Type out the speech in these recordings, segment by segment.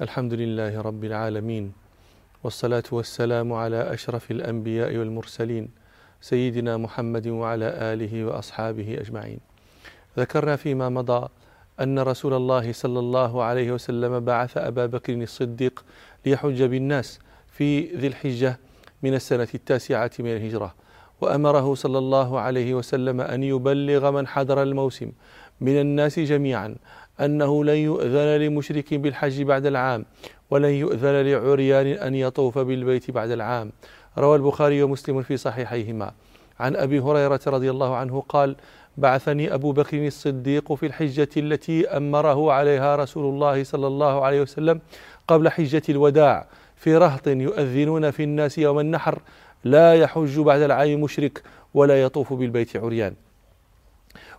الحمد لله رب العالمين والصلاة والسلام على أشرف الأنبياء والمرسلين سيدنا محمد وعلى آله وأصحابه أجمعين. ذكرنا فيما مضى أن رسول الله صلى الله عليه وسلم بعث أبا بكر الصديق ليحج بالناس في ذي الحجة من السنة التاسعة من الهجرة وأمره صلى الله عليه وسلم أن يبلغ من حضر الموسم من الناس جميعا أنه لن يؤذن لمشرك بالحج بعد العام ولن يؤذن لعريان أن يطوف بالبيت بعد العام. روى البخاري ومسلم في صحيحيهما. عن أبي هريرة رضي الله عنه قال بعثني أبو بكر الصديق في الحجة التي أمره عليها رسول الله صلى الله عليه وسلم قبل حجة الوداع. في رهط يؤذنون في الناس يوم النحر لا يحج بعد العام مشرك ولا يطوف بالبيت عريان.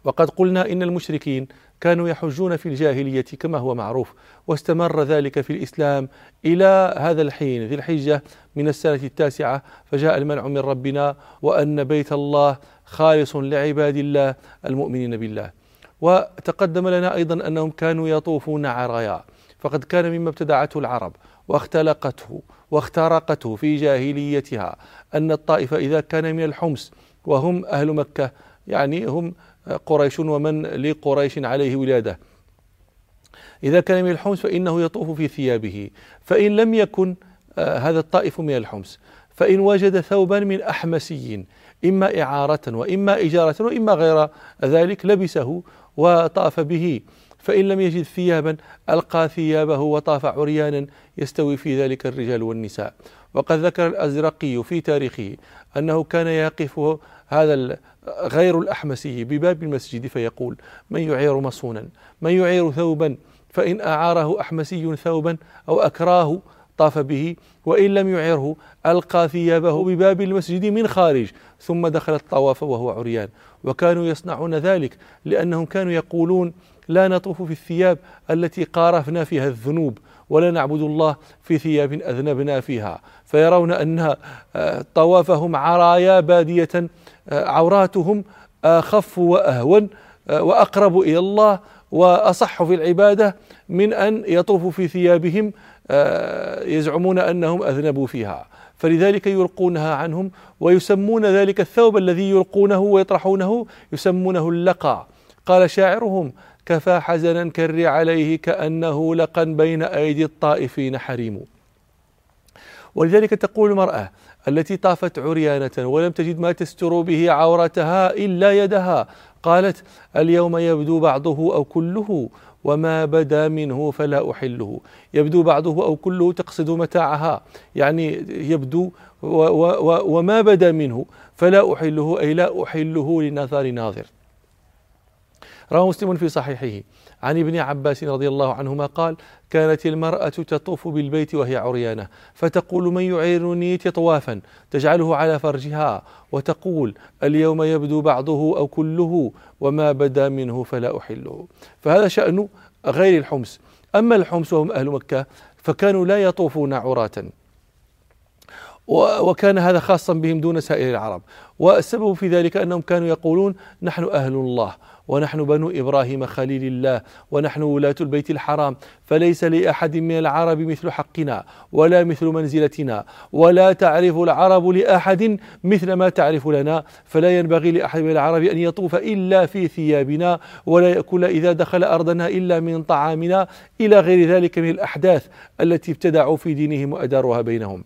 وقد قلنا إن المشركين كانوا يحجون في الجاهلية كما هو معروف واستمر ذلك في الإسلام إلى هذا الحين ذي الحجة من السنة التاسعة فجاء المنع من ربنا وأن بيت الله خالص لعباد الله المؤمنين بالله. وتقدم لنا أيضا أنهم كانوا يطوفون عرايا فقد كان مما ابتدعته العرب واختلقته واخترقته في جاهليتها أن الطائفة إذا كان من الحمص وهم أهل مكة يعني هم قريش ومن لقريش عليه ولادة. إذا كان من الحمص فإنه يطوف في ثيابه. فإن لم يكن آه، هذا الطائف من الحمص. فإن وجد ثوبا من أحمسي إما إعارة وإما إجارة وإما غير ذلك لبسه وطاف به. فإن لم يجد ثيابا ألقى ثيابه وطاف عريانا يستوي في ذلك الرجال والنساء. وقد ذكر الأزرقي في تاريخه أنه كان يقف هذا غير الأحمسي بباب المسجد فيقول من يعير مصونا؟ من يعير ثوبا؟ فإن أعاره أحمسي ثوبا أو أكراه طاف به وإن لم يعره ألقى ثيابه بباب المسجد من خارج ثم دخل الطواف وهو عريان. وكانوا يصنعون ذلك لأنهم كانوا يقولون لا نطوف في الثياب التي قارفنا فيها الذنوب. ولا نعبد الله في ثياب أذنبنا فيها. فيرون أن آه، طوافهم عرايا بادية آه، عوراتهم أخف وأهون آه، وأقرب إلى الله وأصح في العبادة من أن يطوفوا في ثيابهم يزعمون أنهم أذنبوا فيها. فلذلك يلقونها عنهم ويسمون ذلك الثوب الذي يلقونه ويطرحونه يسمونه اللقى. قال شاعرهم كفى حزنا كر عليه كأنه لقا بين أيدي الطائفين حريم. ولذلك تقول المرأة التي طافت عريانة ولم تجد ما تستر به عورتها إلا يدها قالت اليوم يبدو بعضه أو كله وما بدا منه فلا أحله. يبدو بعضه أو كله تقصد متاعها يعني يبدو وما بدا منه فلا أحله أي لا أحله لنظر ناظر. رواه مسلم في صحيحه. عن ابن عباس رضي الله عنهما قال كانت المرأة تطوف بالبيت وهي عريانة فتقول من يعيرني طوافا تجعله على فرجها وتقول اليوم يبدو بعضه أو كله وما بدا منه فلا أحله. فهذا شأن غير الحمص. أما الحمص وهم أهل مكة فكانوا لا يطوفون عراة. وكان هذا خاصا بهم دون سائر العرب. والسبب في ذلك أنهم كانوا يقولون نحن أهل الله ونحن بنو إبراهيم خليل الله ونحن ولاة البيت الحرام فليس لأحد من العرب مثل حقنا ولا مثل منزلتنا ولا تعرف العرب لأحد مثل ما تعرف لنا فلا ينبغي لأحد من العرب أن يطوف إلا في ثيابنا ولا يأكل إذا دخل أرضنا إلا من طعامنا إلى غير ذلك من الأحداث التي ابتدعوا في دينهم وأداروها بينهم.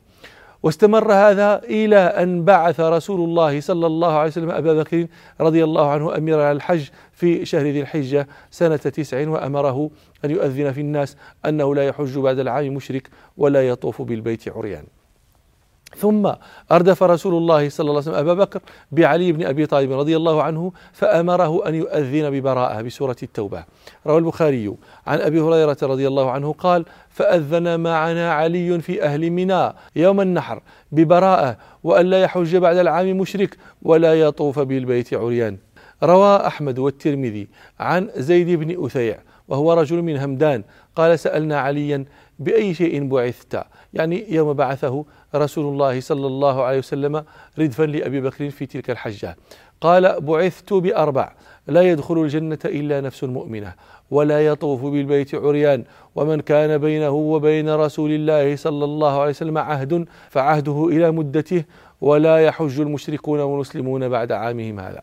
واستمر هذا إلى أن بعث رسول الله صلى الله عليه وسلم أبا بكر رضي الله عنه أميرا على الحج في شهر ذي الحجة سنة تسع وأمره أن يؤذن في الناس أنه لا يحج بعد العام مشرك ولا يطوف بالبيت عريان. ثم أردف رسول الله صلى الله عليه وسلم أبا بكر بعلي بن أبي طالب رضي الله عنه فأمره أن يؤذن ببراءة بسورة التوبة. روى البخاري عن أبي هريرة رضي الله عنه قال فأذن معنا علي في أهل منى يوم النحر ببراءة وأن لا يحج بعد العام مشرك ولا يطوف بالبيت عريان. روى أحمد والترمذي عن زيد بن أثيع وهو رجل من همدان قال سألنا عليا بأي شيء بعثت. يعني يوم بعثه رسول الله صلى الله عليه وسلم ردفا لأبي بكر في تلك الحجة. قال بعثت بأربع لا يدخل الجنة إلا نفس مؤمنة ولا يطوف بالبيت عريان ومن كان بينه وبين رسول الله صلى الله عليه وسلم عهد فعهده إلى مدته ولا يحج المشركون والمسلمون بعد عامهم هذا.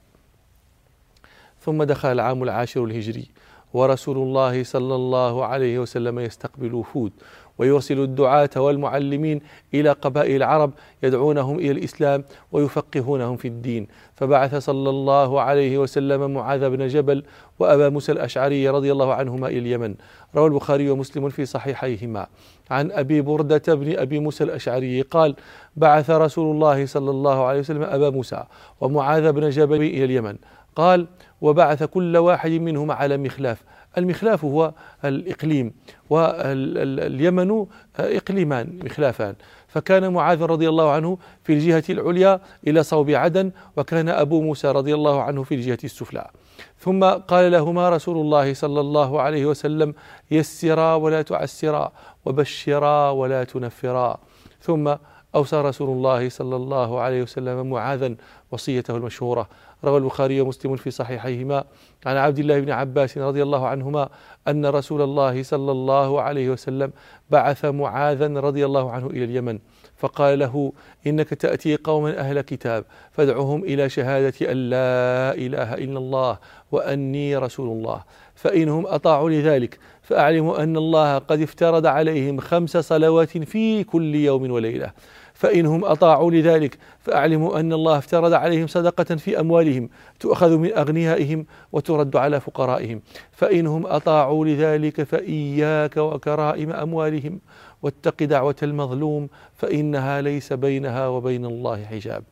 ثم دخل العام العاشر الهجري. ورسول الله صلى الله عليه وسلم يستقبل وفود ويرسل الدعاة والمعلمين إلى قبائل العرب يدعونهم إلى الإسلام ويفقهونهم في الدين. فبعث صلى الله عليه وسلم معاذ بن جبل وأبا موسى الأشعري رضي الله عنهما إلى اليمن. روى البخاري ومسلم في صحيحيهما. عن أبي بردة بن أبي موسى الأشعري قال بعث رسول الله صلى الله عليه وسلم أبا موسى ومعاذ بن جبل إلى اليمن. قال وبعث كل واحد منهما على مخلاف. المخلاف هو الإقليم واليمن إقليمان مخلافان. فكان معاذ رضي الله عنه في الجهة العليا إلى صوب عدن وكان أبو موسى رضي الله عنه في الجهة السفلى. ثم قال لهما رسول الله صلى الله عليه وسلم يسرا ولا تعسرا وبشرا ولا تنفرا. ثم أوصى رسول الله صلى الله عليه وسلم معاذا وصيته المشهورة. روى البخاري ومسلم في صحيحيهما. عن عبد الله بن عباس رضي الله عنهما أن رسول الله صلى الله عليه وسلم بعث معاذا رضي الله عنه إلى اليمن. فقال له إنك تأتي قوما أهل كتاب فادعهم إلى شهادة أن لا إله إلا الله وأني رسول الله. فإنهم أطاعوا لذلك فأعلموا أن الله قد افترض عليهم خمس صلوات في كل يوم وليلة. فإنهم أطاعوا لذلك فأعلموا أن الله افترض عليهم صدقة في أموالهم تؤخذ من أغنيائهم وترد على فقرائهم. فإنهم أطاعوا لذلك فإياك وكرائم أموالهم واتق دعوة المظلوم فإنها ليس بينها وبين الله حجاب.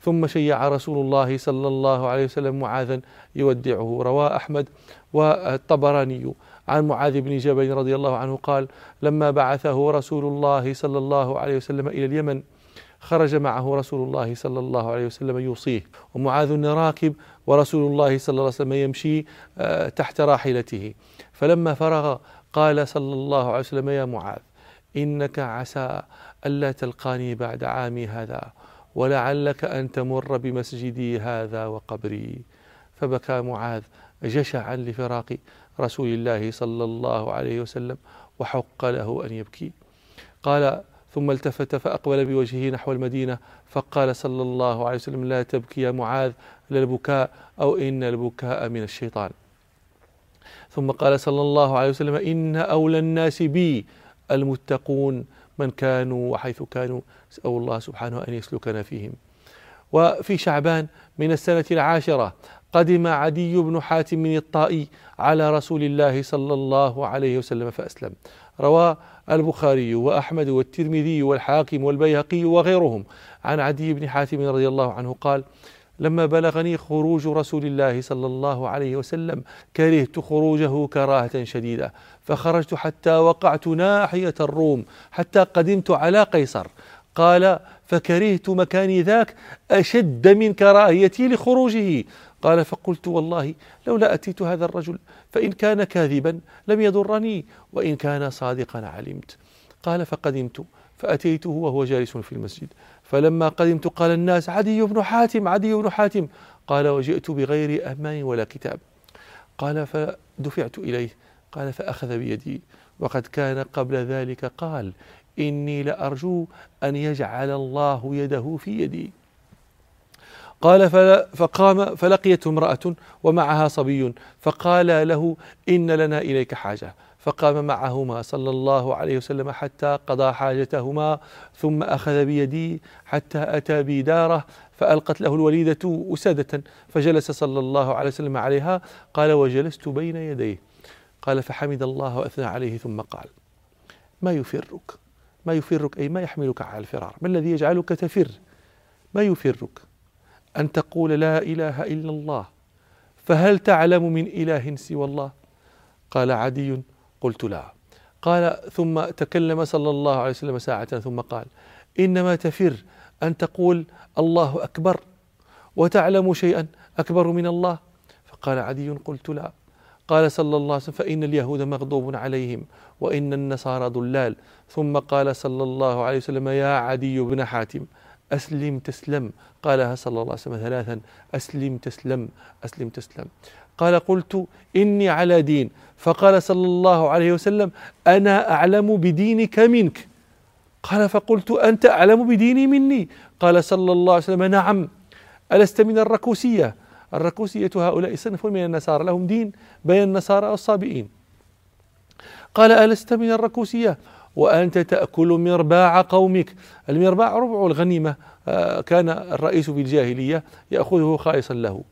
ثم شيع رسول الله صلى الله عليه وسلم معاذا يودعه رواه أحمد والطبراني. عن معاذ بن جبل رضي الله عنه قال لما بعثه رسول الله صلى الله عليه وسلم إلى اليمن خرج معه رسول الله صلى الله عليه وسلم يوصيه ومعاذ راكب ورسول الله صلى الله عليه وسلم يمشي آه، تحت راحلته. فلما فرغ قال صلى الله عليه وسلم يا معاذ إنك عسى ألا تلقاني بعد عامي هذا ولعلك أن تمر بمسجدي هذا وقبري. فبكى معاذ جشعا لفراق رسول الله صلى الله عليه وسلم وحق له أن يبكي. قال ثم التفت فأقبل بوجهه نحو المدينة فقال صلى الله عليه وسلم لا تبكي يا معاذ للبكاء أو إن البكاء من الشيطان. ثم قال صلى الله عليه وسلم إن أولى الناس بي المتقون من كانوا وحيث كانوا أسأل الله سبحانه أن يسلكنا فيهم. وفي شعبان من السنة العاشرة قدم عدي بن حاتم الطائي على رسول الله صلى الله عليه وسلم فأسلم. روى البخاري وأحمد والترمذي والحاكم والبيهقي وغيرهم عن عدي بن حاتم رضي الله عنه قال لما بلغني خروج رسول الله صلى الله عليه وسلم كرهت خروجه كراهة شديدة فخرجت حتى وقعت ناحية الروم حتى قدمت على قيصر. قال فكرهت مكاني ذاك أشد من كراهيتي لخروجه. قال فقلت والله لولا أتيت هذا الرجل فإن كان كاذبا لم يضرني وإن كان صادقا علمت. قال فقدمت فأتيته وهو جالس في المسجد. فلما قدمت قال الناس عدي بن حاتم عدي بن حاتم. قال وجئت بغير أمان ولا كتاب. قال فدفعت إليه. قال فأخذ بيدي. وقد كان قبل ذلك قال إني لأرجو أن يجعل الله يده في يدي. قال فقام فلقيته امرأة ومعها صبي فقال له إن لنا إليك حاجة. فقام معهما صلى الله عليه وسلم حتى قضى حاجتهما ثم أخذ بيدي حتى أتى بي داره فألقت له الوليدة أسادة فجلس صلى الله عليه وسلم عليها قال وجلست بين يديه. قال فحمد الله وأثنى عليه ثم قال ما يفرك؟ ما يفرك أي ما يحملك على الفرار ما الذي يجعلك تفر؟ ما يفرك؟ أن تقول لا إله إلا الله فهل تعلم من إله سوى الله؟ قال عدي قلت لا. قال ثم تكلم صلى الله عليه وسلم ساعة ثم قال إنما تفر أن تقول الله أكبر وتعلم شيئا أكبر من الله؟ فقال عدي قلت لا. قال صلى الله عليه وسلم فإن اليهود مغضوب عليهم وإن النصارى ضلال. ثم قال صلى الله عليه وسلم يا عدي بن حاتم أسلم تسلم. قالها صلى الله عليه وسلم ثلاثا أسلم تسلم أسلم تسلم. قال قلت إني على دين. فقال صلى الله عليه وسلم أنا أعلم بدينك منك. قال فقلت أنت أعلم بديني مني؟ قال صلى الله عليه وسلم نعم. ألست من الركوسية؟ الركوسية هؤلاء صنف من النصارى لهم دين بين النصارى والصابئين. قال ألست من الركوسية؟ وأنت تأكل مرباع قومك. المرباع ربع الغنيمة آه، كان الرئيس في الجاهلية يأخذه خالصا له.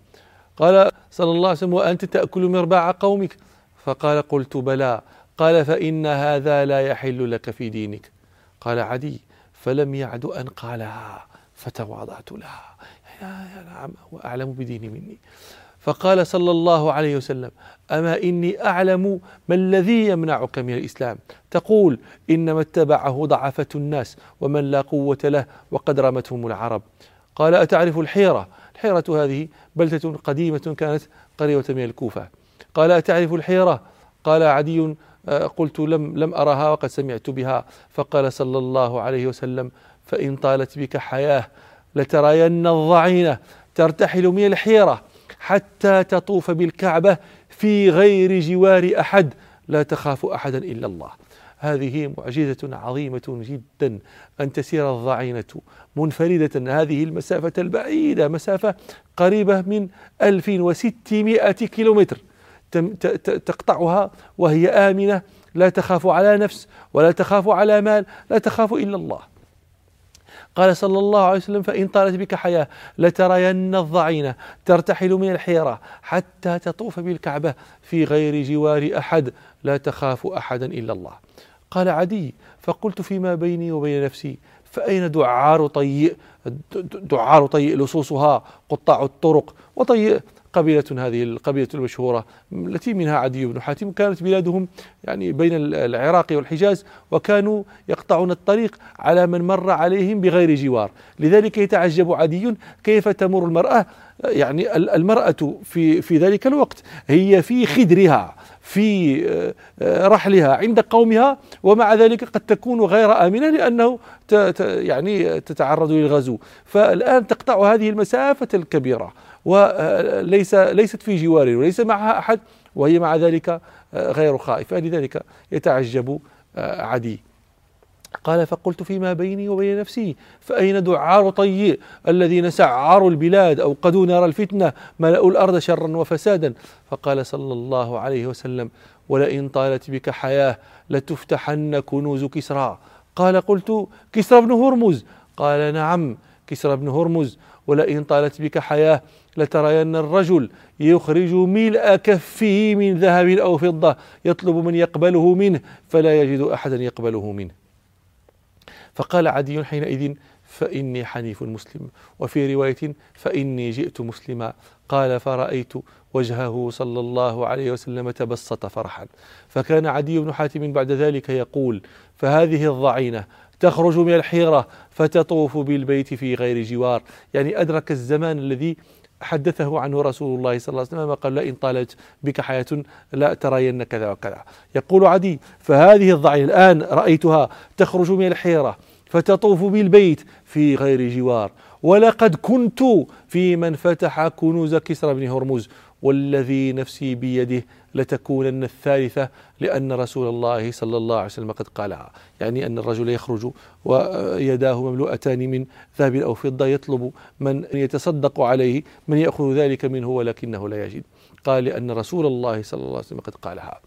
قال صلى الله عليه وسلم وأنت تأكل مرباع قومك؟ فقال قلت بلى. قال فإن هذا لا يحل لك في دينك. قال عدي. فلم يعد أن قالها فتواضعت لها. يا نعم أعلم بديني مني. فقال صلى الله عليه وسلم أما إني أعلم ما الذي يمنعك من الإسلام؟ تقول إنما اتبعه ضعفة الناس ومن لا قوة له وقد رمتهم العرب. قال أتعرف الحيرة؟ الحيرة هذه بلدة قديمة كانت قريبة من الكوفة. قال أتعرف الحيرة؟ قال عدي آه، قلت لم لم أرها وقد سمعت بها. فقال صلى الله عليه وسلم فإن طالت بك حياة لترين الضعينة ترتحل من الحيرة حتى تطوف بالكعبة في غير جوار أحد. لا تخاف أحدا إلا الله. هذه معجزة عظيمة جدا أن تسير الضعينة منفردة. هذه المسافة البعيدة مسافة قريبة من 1600 كيلومتر. تقطعها وهي آمنة. لا تخاف على نفس ولا تخاف على مال. لا تخاف إلا الله. قال صلى الله عليه وسلم فإن طالت بك حياة لترين الضعينة ترتحل من الحيرة حتى تطوف بالكعبة في غير جوار أحد لا تخاف أحدا إلا الله. قال عدي فقلت فيما بيني وبين نفسي فأين دعار طيء دعار طيء لصوصها قطاع الطرق وطيء قبيلة هذه القبيلة المشهورة التي منها عدي بن حاتم. كانت بلادهم يعني بين العراق والحجاز وكانوا يقطعون الطريق على من مر عليهم بغير جوار. لذلك يتعجب عدي كيف تمر المرأة يعني المرأة في في ذلك الوقت هي في خدرها في آه، رحلها عند قومها ومع ذلك قد تكون غير آمنة لأنه يعني تتعرض للغزو. فالآن تقطع هذه المسافة الكبيرة وليس ليست في جوار وليس معها أحد وهي مع ذلك آه، غير خائفة. لذلك يتعجب آه، عدي. قال فقلت فيما بيني وبين نفسي فأين دعار طي الذين سعروا البلاد أوقدوا نار الفتنة ملأوا الأرض شرا وفسادا؟ فقال صلى الله عليه وسلم ولئن طالت بك حياة لتفتحن كنوز كسرى. قال قلت كسرى بن هرمز. قال نعم كسرى بن هرمز. ولئن طالت بك حياة لترين الرجل يخرج ملء كفه من ذهب أو فضة يطلب من يقبله منه فلا يجد أحدا يقبله منه. فقال عدي حينئذ فإني حنيف مسلم وفي رواية فإني جئت مسلما قال فرأيت وجهه صلى الله عليه وسلم تبسط فرحا. فكان عدي بن حاتم بعد ذلك يقول فهذه الضعينة تخرج من الحيرة فتطوف بالبيت في غير جوار. يعني أدرك الزمان الذي حدثه عنه رسول الله صلى الله عليه وسلم قال لئن طالت بك حياة لا ترين كذا وكذا. يقول عدي فهذه الضعينة الآن رأيتها تخرج من الحيرة فتطوف بالبيت في غير جوار. ولقد كنت في من فتح كنوز كسرى بن هرمز والذي نفسي بيده لتكونن الثالثة لأن رسول الله صلى الله عليه وسلم قد قالها يعني أن الرجل يخرج ويداه مملوءتان من ذهب أو فضة يطلب من يتصدق عليه من يأخذ ذلك منه ولكنه لا يجد. قال لأن رسول الله صلى الله عليه وسلم قد قالها.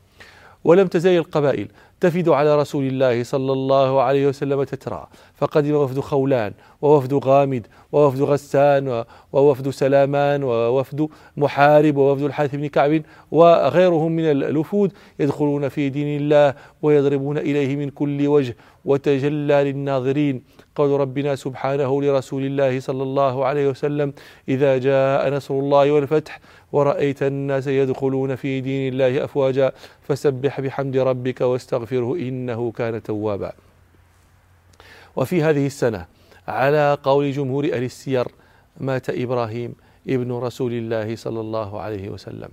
ولم تزل القبائل تفد على رسول الله صلى الله عليه وسلم تترى. فقدم وفد خولان ووفد غامد ووفد غسان ووفد سلامان ووفد محارب ووفد الحارث بن كعب وغيرهم من الوفود يدخلون في دين الله ويضربون إليه من كل وجه وتجلى للناظرين. قول ربنا سبحانه لرسول الله صلى الله عليه وسلم إذا جاء نصر الله والفتح ورأيت الناس يدخلون في دين الله أفواجا فسبح بحمد ربك واستغفره إنه كان توابا. وفي هذه السنة على قول جمهور أهل السير مات إبراهيم ابن رسول الله صلى الله عليه وسلم.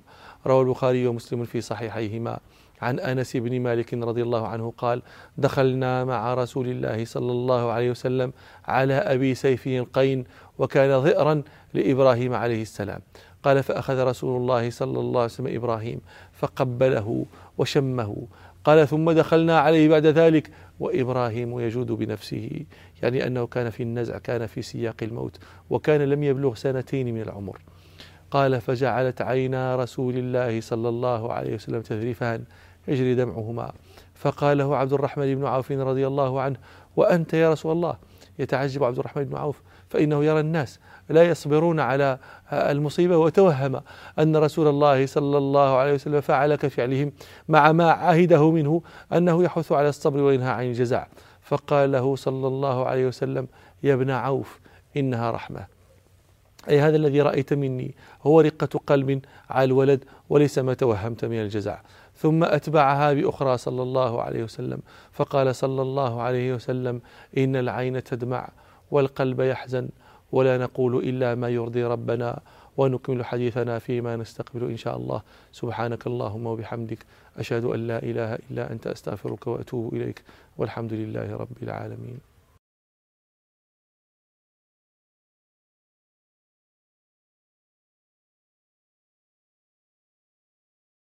روى البخاري ومسلم في صحيحيهما. عن أنس بن مالك رضي الله عنه قال دخلنا مع رسول الله صلى الله عليه وسلم على أبي سيفه القين وكان ظئرا لإبراهيم عليه السلام. قال فأخذ رسول الله صلى الله عليه وسلم إبراهيم فقبله وشمه. قال ثم دخلنا عليه بعد ذلك وإبراهيم يجود بنفسه. يعني أنه كان في النزع كان في سياق الموت وكان لم يبلغ سنتين من العمر. قال فجعلت عينا رسول الله صلى الله عليه وسلم تذرفان يجري دمعهما. فقال له عبد الرحمن بن عوف رضي الله عنه وأنت يا رسول الله؟ يتعجب عبد الرحمن بن عوف. فإنه يرى الناس لا يصبرون على المصيبة وتوهم أن رسول الله صلى الله عليه وسلم فعل كفعلهم مع ما عهده منه أنه يحث على الصبر وينهى عن الجزع. فقال له صلى الله عليه وسلم يا ابن عوف إنها رحمة. أي هذا الذي رأيت مني هو رقة قلب على الولد وليس ما توهمت من الجزع. ثم أتبعها بأخرى صلى الله عليه وسلم فقال صلى الله عليه وسلم إن العين تدمع والقلب يحزن ولا نقول إلا ما يرضي ربنا ونكمل حديثنا فيما نستقبل إن شاء الله. سبحانك اللهم وبحمدك أشهد أن لا إله إلا أنت أستغفرك وأتوب إليك والحمد لله رب العالمين.